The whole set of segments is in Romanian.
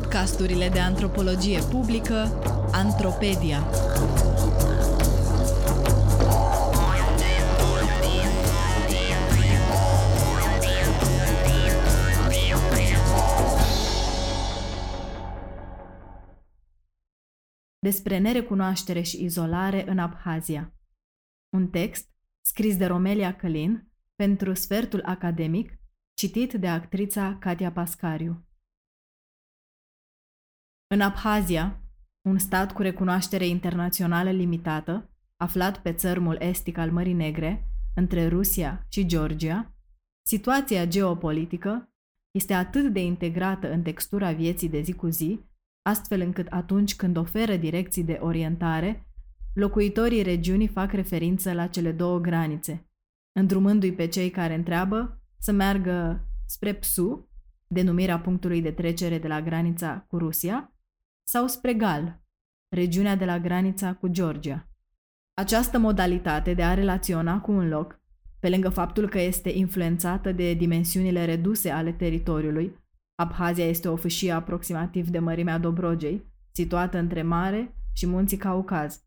podcasturile de antropologie publică Antropedia. Despre nerecunoaștere și izolare în Abhazia. Un text scris de Romelia Călin pentru Sfertul Academic, citit de actrița Katia Pascariu. În Abhazia, un stat cu recunoaștere internațională limitată, aflat pe țărmul estic al Mării Negre, între Rusia și Georgia, situația geopolitică este atât de integrată în textura vieții de zi cu zi, astfel încât atunci când oferă direcții de orientare, locuitorii regiunii fac referință la cele două granițe, îndrumându-i pe cei care întreabă să meargă spre Psu, denumirea punctului de trecere de la granița cu Rusia, sau spre Gal, regiunea de la granița cu Georgia. Această modalitate de a relaționa cu un loc, pe lângă faptul că este influențată de dimensiunile reduse ale teritoriului, Abhazia este o fâșie aproximativ de mărimea Dobrogei, situată între mare și munții Caucaz.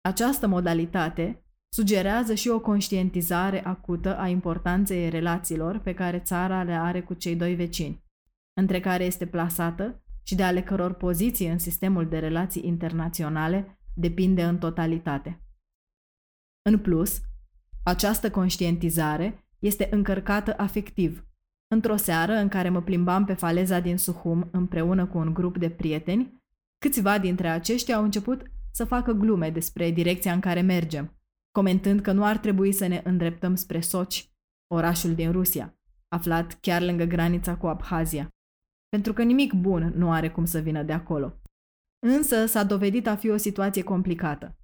Această modalitate sugerează și o conștientizare acută a importanței relațiilor pe care țara le are cu cei doi vecini, între care este plasată și de ale căror poziții în sistemul de relații internaționale depinde în totalitate. În plus, această conștientizare este încărcată afectiv. Într-o seară în care mă plimbam pe faleza din Suhum împreună cu un grup de prieteni, câțiva dintre aceștia au început să facă glume despre direcția în care mergem, comentând că nu ar trebui să ne îndreptăm spre Soci, orașul din Rusia, aflat chiar lângă granița cu Abhazia pentru că nimic bun nu are cum să vină de acolo. Însă s-a dovedit a fi o situație complicată.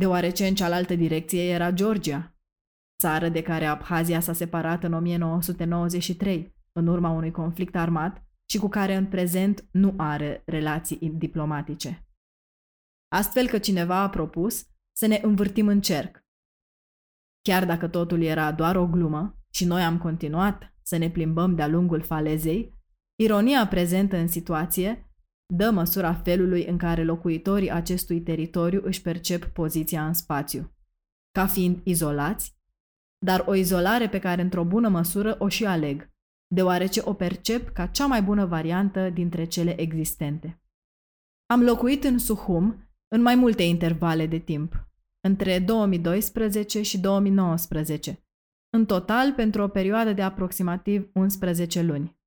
Deoarece în cealaltă direcție era Georgia, țară de care Abhazia s-a separat în 1993, în urma unui conflict armat și cu care în prezent nu are relații diplomatice. Astfel că cineva a propus să ne învârtim în cerc. Chiar dacă totul era doar o glumă și noi am continuat să ne plimbăm de-a lungul falezei, Ironia prezentă în situație dă măsura felului în care locuitorii acestui teritoriu își percep poziția în spațiu, ca fiind izolați, dar o izolare pe care într-o bună măsură o și aleg, deoarece o percep ca cea mai bună variantă dintre cele existente. Am locuit în Suhum în mai multe intervale de timp, între 2012 și 2019, în total pentru o perioadă de aproximativ 11 luni.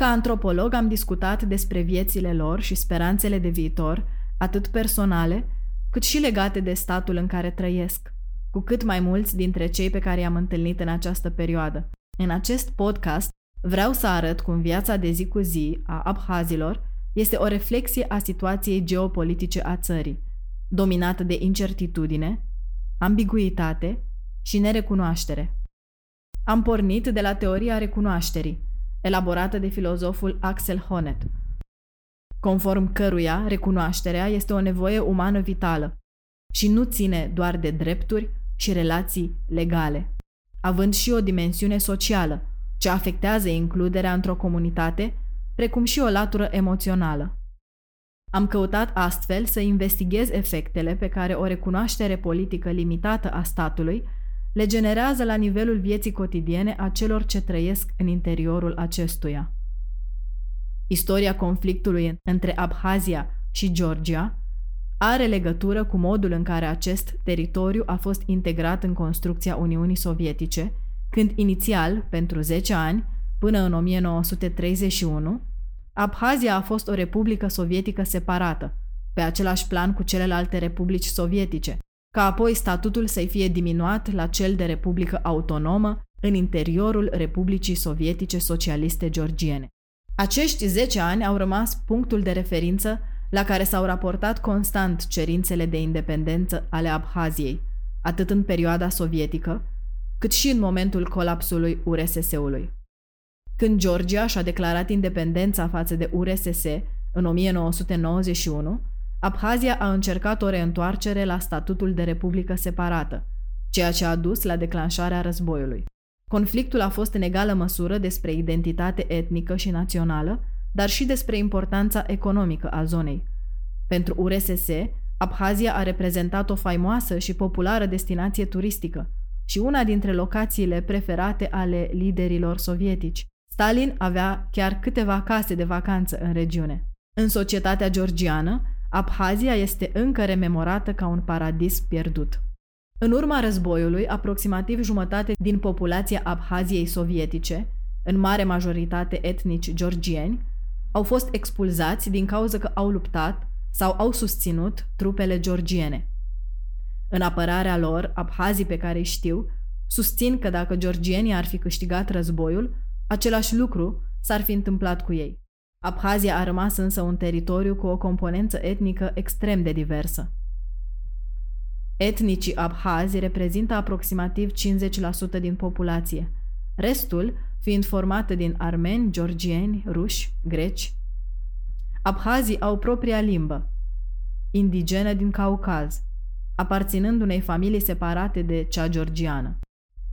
Ca antropolog am discutat despre viețile lor și speranțele de viitor, atât personale, cât și legate de statul în care trăiesc, cu cât mai mulți dintre cei pe care i-am întâlnit în această perioadă. În acest podcast vreau să arăt cum viața de zi cu zi a abhazilor este o reflexie a situației geopolitice a țării, dominată de incertitudine, ambiguitate și nerecunoaștere. Am pornit de la teoria recunoașterii, elaborată de filozoful Axel Honneth, conform căruia recunoașterea este o nevoie umană vitală și nu ține doar de drepturi și relații legale, având și o dimensiune socială, ce afectează includerea într-o comunitate, precum și o latură emoțională. Am căutat astfel să investighez efectele pe care o recunoaștere politică limitată a statului le generează la nivelul vieții cotidiene a celor ce trăiesc în interiorul acestuia. Istoria conflictului între Abhazia și Georgia are legătură cu modul în care acest teritoriu a fost integrat în construcția Uniunii Sovietice, când inițial, pentru 10 ani, până în 1931, Abhazia a fost o republică sovietică separată, pe același plan cu celelalte republici sovietice, ca apoi statutul să-i fie diminuat la cel de Republică Autonomă în interiorul Republicii Sovietice Socialiste Georgiene. Acești 10 ani au rămas punctul de referință la care s-au raportat constant cerințele de independență ale Abhaziei, atât în perioada sovietică, cât și în momentul colapsului URSS-ului. Când Georgia și-a declarat independența față de URSS în 1991, Abhazia a încercat o reîntoarcere la statutul de republică separată, ceea ce a dus la declanșarea războiului. Conflictul a fost în egală măsură despre identitate etnică și națională, dar și despre importanța economică a zonei. Pentru URSS, Abhazia a reprezentat o faimoasă și populară destinație turistică și una dintre locațiile preferate ale liderilor sovietici. Stalin avea chiar câteva case de vacanță în regiune. În societatea georgiană, Abhazia este încă rememorată ca un paradis pierdut. În urma războiului, aproximativ jumătate din populația Abhaziei sovietice, în mare majoritate etnici georgieni, au fost expulzați din cauza că au luptat sau au susținut trupele georgiene. În apărarea lor, abhazii pe care îi știu, susțin că dacă georgienii ar fi câștigat războiul, același lucru s-ar fi întâmplat cu ei. Abhazia a rămas însă un teritoriu cu o componență etnică extrem de diversă. Etnicii abhazi reprezintă aproximativ 50% din populație, restul fiind formată din armeni, georgieni, ruși, greci. Abhazii au propria limbă, indigenă din Caucaz, aparținând unei familii separate de cea georgiană.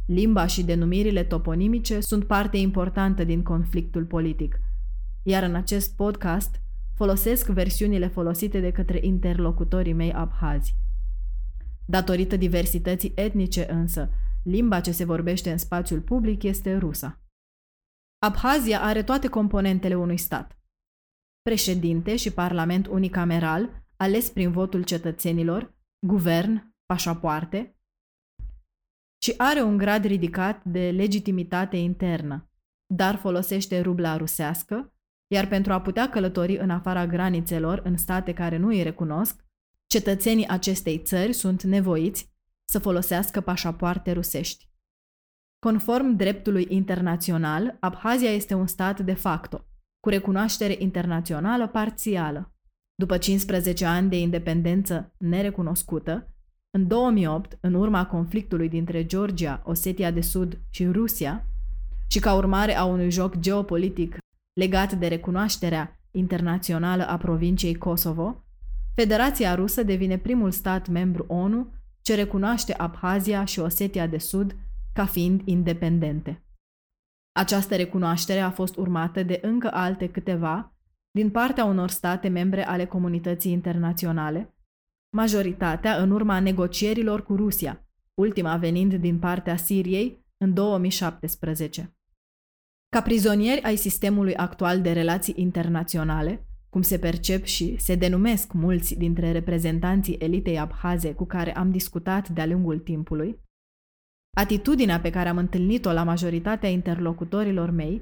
Limba și denumirile toponimice sunt parte importantă din conflictul politic, iar în acest podcast folosesc versiunile folosite de către interlocutorii mei abhazi. Datorită diversității etnice însă, limba ce se vorbește în spațiul public este rusa. Abhazia are toate componentele unui stat. Președinte și parlament unicameral, ales prin votul cetățenilor, guvern, pașapoarte, și are un grad ridicat de legitimitate internă, dar folosește rubla rusească, iar pentru a putea călători în afara granițelor în state care nu îi recunosc, cetățenii acestei țări sunt nevoiți să folosească pașapoarte rusești. Conform dreptului internațional, Abhazia este un stat de facto, cu recunoaștere internațională parțială. După 15 ani de independență nerecunoscută, în 2008, în urma conflictului dintre Georgia, Osetia de Sud și Rusia, și ca urmare a unui joc geopolitic legat de recunoașterea internațională a provinciei Kosovo, Federația Rusă devine primul stat membru ONU ce recunoaște Abhazia și Osetia de Sud ca fiind independente. Această recunoaștere a fost urmată de încă alte câteva din partea unor state membre ale comunității internaționale, majoritatea în urma negocierilor cu Rusia, ultima venind din partea Siriei în 2017. Ca prizonieri ai sistemului actual de relații internaționale, cum se percep și se denumesc mulți dintre reprezentanții elitei abhaze cu care am discutat de-a lungul timpului, atitudinea pe care am întâlnit-o la majoritatea interlocutorilor mei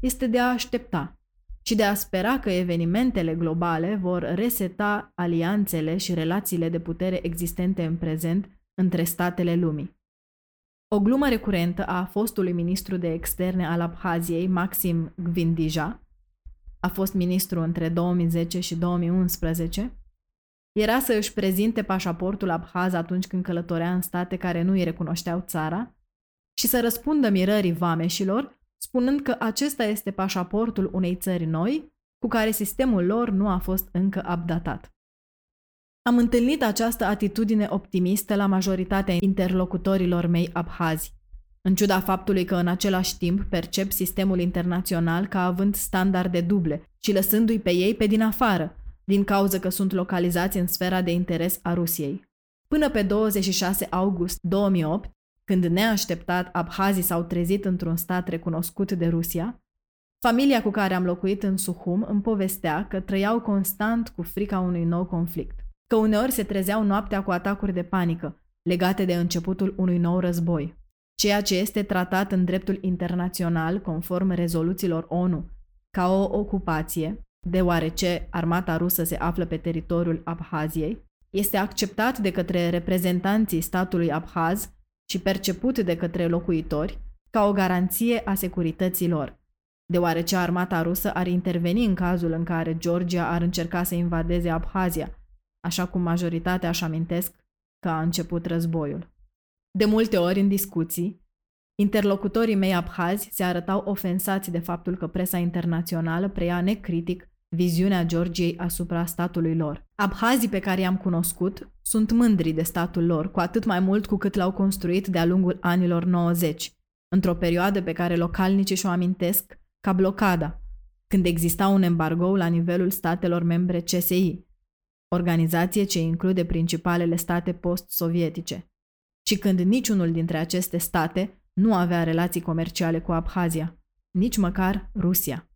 este de a aștepta și de a spera că evenimentele globale vor reseta alianțele și relațiile de putere existente în prezent între statele lumii. O glumă recurentă a fostului ministru de externe al Abhaziei, Maxim Gvindija, a fost ministru între 2010 și 2011, era să își prezinte pașaportul abhaz atunci când călătorea în state care nu îi recunoșteau țara și să răspundă mirării vameșilor, spunând că acesta este pașaportul unei țări noi, cu care sistemul lor nu a fost încă updatat. Am întâlnit această atitudine optimistă la majoritatea interlocutorilor mei abhazi, în ciuda faptului că în același timp percep sistemul internațional ca având standarde duble și lăsându-i pe ei pe din afară, din cauza că sunt localizați în sfera de interes a Rusiei. Până pe 26 august 2008, când neașteptat abhazii s-au trezit într-un stat recunoscut de Rusia, familia cu care am locuit în Suhum îmi povestea că trăiau constant cu frica unui nou conflict, că uneori se trezeau noaptea cu atacuri de panică, legate de începutul unui nou război, ceea ce este tratat în dreptul internațional conform rezoluțiilor ONU ca o ocupație, deoarece armata rusă se află pe teritoriul Abhaziei, este acceptat de către reprezentanții statului Abhaz și perceput de către locuitori ca o garanție a securității lor, deoarece armata rusă ar interveni în cazul în care Georgia ar încerca să invadeze Abhazia, așa cum majoritatea își amintesc că a început războiul. De multe ori în discuții, interlocutorii mei abhazi se arătau ofensați de faptul că presa internațională preia necritic viziunea Georgiei asupra statului lor. Abhazii pe care i-am cunoscut sunt mândri de statul lor, cu atât mai mult cu cât l-au construit de-a lungul anilor 90, într-o perioadă pe care localnicii și-o amintesc ca blocada, când exista un embargo la nivelul statelor membre CSI, organizație ce include principalele state post-sovietice, și când niciunul dintre aceste state nu avea relații comerciale cu Abhazia, nici măcar Rusia.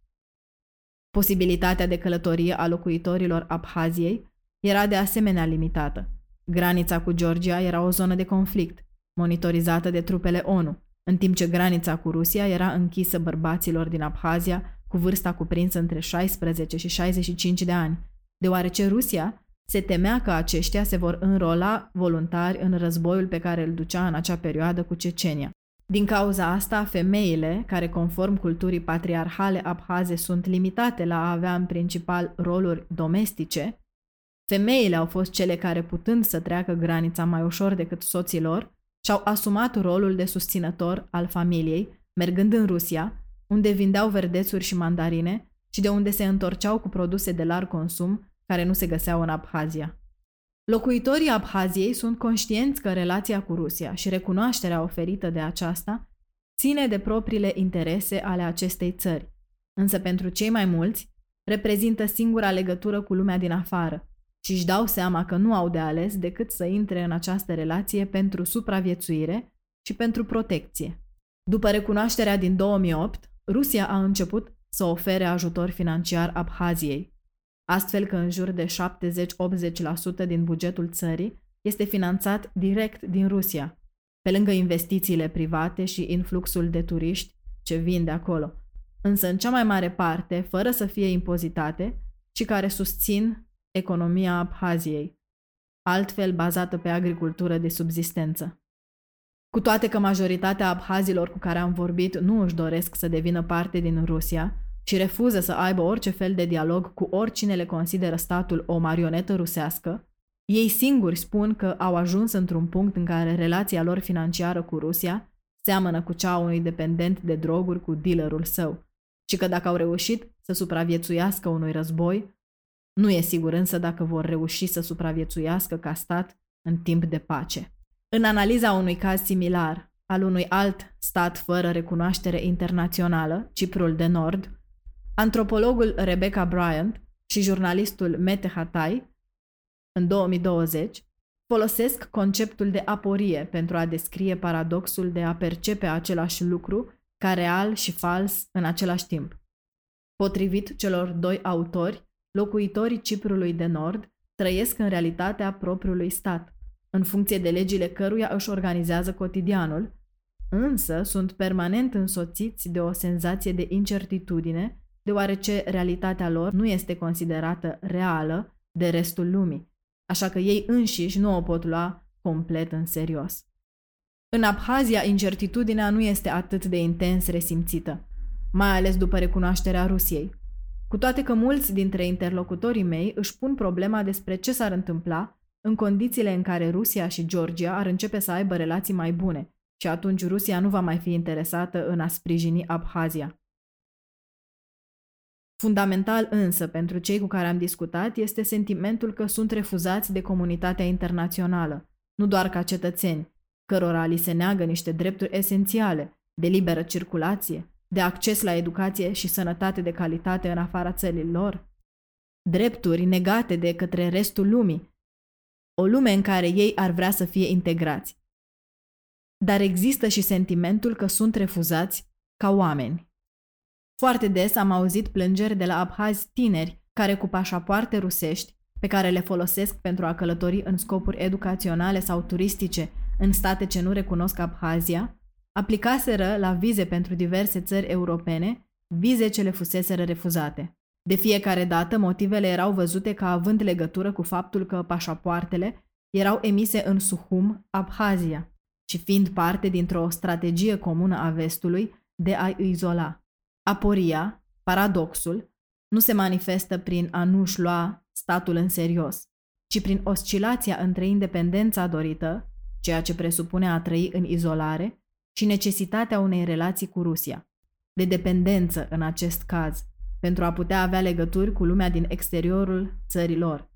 Posibilitatea de călătorie a locuitorilor Abhaziei era de asemenea limitată. Granița cu Georgia era o zonă de conflict, monitorizată de trupele ONU, în timp ce granița cu Rusia era închisă bărbaților din Abhazia cu vârsta cuprinsă între 16 și 65 de ani, deoarece Rusia se temea că aceștia se vor înrola voluntari în războiul pe care îl ducea în acea perioadă cu Cecenia. Din cauza asta, femeile, care conform culturii patriarhale abhaze sunt limitate la a avea în principal roluri domestice, femeile au fost cele care, putând să treacă granița mai ușor decât soților, și-au asumat rolul de susținător al familiei, mergând în Rusia, unde vindeau verdețuri și mandarine și de unde se întorceau cu produse de larg consum care nu se găseau în Abhazia. Locuitorii Abhaziei sunt conștienți că relația cu Rusia și recunoașterea oferită de aceasta ține de propriile interese ale acestei țări, însă pentru cei mai mulți reprezintă singura legătură cu lumea din afară și își dau seama că nu au de ales decât să intre în această relație pentru supraviețuire și pentru protecție. După recunoașterea din 2008, Rusia a început să ofere ajutor financiar Abhaziei, astfel că în jur de 70-80% din bugetul țării este finanțat direct din Rusia, pe lângă investițiile private și influxul de turiști ce vin de acolo, însă în cea mai mare parte fără să fie impozitate și care susțin economia Abhaziei, altfel bazată pe agricultură de subzistență. Cu toate că majoritatea abhazilor cu care am vorbit nu își doresc să devină parte din Rusia și refuză să aibă orice fel de dialog cu oricine le consideră statul o marionetă rusească, ei singuri spun că au ajuns într-un punct în care relația lor financiară cu Rusia seamănă cu cea a unui dependent de droguri cu dealerul său și că dacă au reușit să supraviețuiască unui război, nu e sigur însă dacă vor reuși să supraviețuiască ca stat în timp de pace. În analiza unui caz similar, al unui alt stat fără recunoaștere internațională, Ciprul de Nord, antropologul Rebecca Bryant și jurnalistul Mete Hatai, în 2020, folosesc conceptul de aporie pentru a descrie paradoxul de a percepe același lucru ca real și fals în același timp. Potrivit celor doi autori, locuitorii Ciprului de Nord trăiesc în realitatea propriului stat, în funcție de legile căruia își organizează cotidianul, însă sunt permanent însoțiți de o senzație de incertitudine, deoarece realitatea lor nu este considerată reală de restul lumii, așa că ei înșiși nu o pot lua complet în serios. În Abhazia, incertitudinea nu este atât de intens resimțită, mai ales după recunoașterea Rusiei. Cu toate că mulți dintre interlocutorii mei își pun problema despre ce s-ar întâmpla în condițiile în care Rusia și Georgia ar începe să aibă relații mai bune și atunci Rusia nu va mai fi interesată în a sprijini Abhazia. Fundamental însă pentru cei cu care am discutat este sentimentul că sunt refuzați de comunitatea internațională, nu doar ca cetățeni, cărora li se neagă niște drepturi esențiale de liberă circulație, de acces la educație și sănătate de calitate în afara țărilor, drepturi negate de către restul lumii, o lume în care ei ar vrea să fie integrați. Dar există și sentimentul că sunt refuzați ca oameni. Foarte des am auzit plângeri de la abhazi tineri care cu pașapoarte rusești, pe care le folosesc pentru a călători în scopuri educaționale sau turistice în state ce nu recunosc Abhazia, aplicaseră la vize pentru diverse țări europene vize ce le fuseseră refuzate. De fiecare dată, motivele erau văzute ca având legătură cu faptul că pașapoartele erau emise în Suhum, Abhazia, și fiind parte dintr-o strategie comună a vestului de a izola. Aporia, paradoxul, nu se manifestă prin a nu-și lua statul în serios, ci prin oscilația între independența dorită, ceea ce presupune a trăi în izolare, și necesitatea unei relații cu Rusia, de dependență în acest caz, pentru a putea avea legături cu lumea din exteriorul țărilor.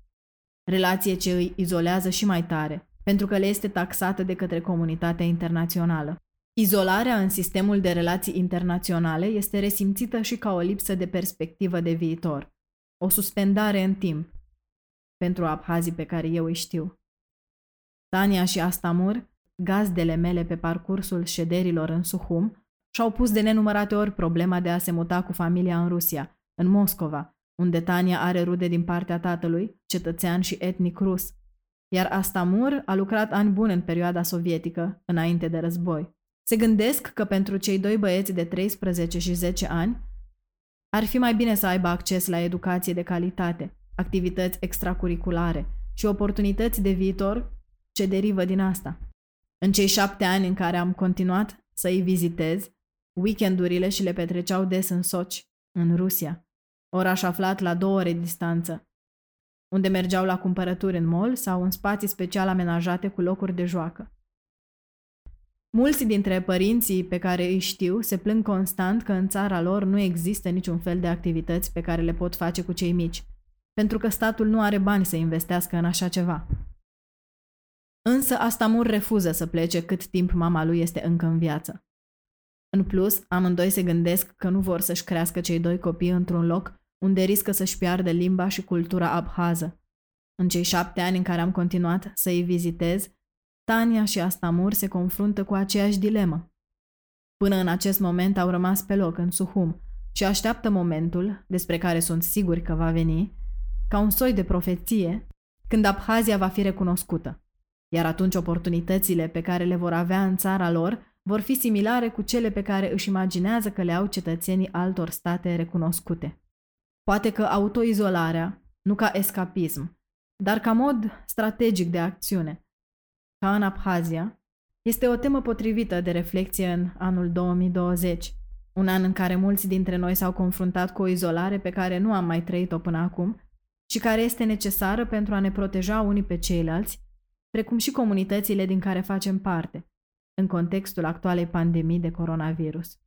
Relație ce îi izolează și mai tare, pentru că le este taxată de către comunitatea internațională. Izolarea în sistemul de relații internaționale este resimțită și ca o lipsă de perspectivă de viitor, o suspendare în timp, pentru abhazii pe care eu îi știu. Tania și Astamur, gazdele mele pe parcursul șederilor în Suhum, și-au pus de nenumărate ori problema de a se muta cu familia în Rusia, în Moscova, unde Tania are rude din partea tatălui, cetățean și etnic rus, iar Astamur a lucrat ani buni în perioada sovietică, înainte de război. Se gândesc că pentru cei doi băieți de 13 și 10 ani ar fi mai bine să aibă acces la educație de calitate, activități extracurriculare și oportunități de viitor ce derivă din asta. În cei șapte ani în care am continuat să îi vizitez, weekendurile și le petreceau des în Soci, în Rusia, oraș aflat la două ore distanță, unde mergeau la cumpărături în mall sau în spații special amenajate cu locuri de joacă. Mulți dintre părinții pe care îi știu se plâng constant că în țara lor nu există niciun fel de activități pe care le pot face cu cei mici, pentru că statul nu are bani să investească în așa ceva. Însă Astamur refuză să plece cât timp mama lui este încă în viață. În plus, amândoi se gândesc că nu vor să-și crească cei doi copii într-un loc unde riscă să-și piardă limba și cultura abhază. În cei șapte ani în care am continuat să îi vizitez, Tania și Astamur se confruntă cu aceeași dilemă. Până în acest moment au rămas pe loc în Suhum și așteaptă momentul, despre care sunt siguri că va veni, ca un soi de profeție, când Abhazia va fi recunoscută. Iar atunci oportunitățile pe care le vor avea în țara lor vor fi similare cu cele pe care își imaginează că le au cetățenii altor state recunoscute. Poate că autoizolarea, nu ca escapism, dar ca mod strategic de acțiune, ca în Abhazia, este o temă potrivită de reflexie în anul 2020, un an în care mulți dintre noi s-au confruntat cu o izolare pe care nu am mai trăit-o până acum și care este necesară pentru a ne proteja unii pe ceilalți, precum și comunitățile din care facem parte, în contextul actualei pandemii de coronavirus.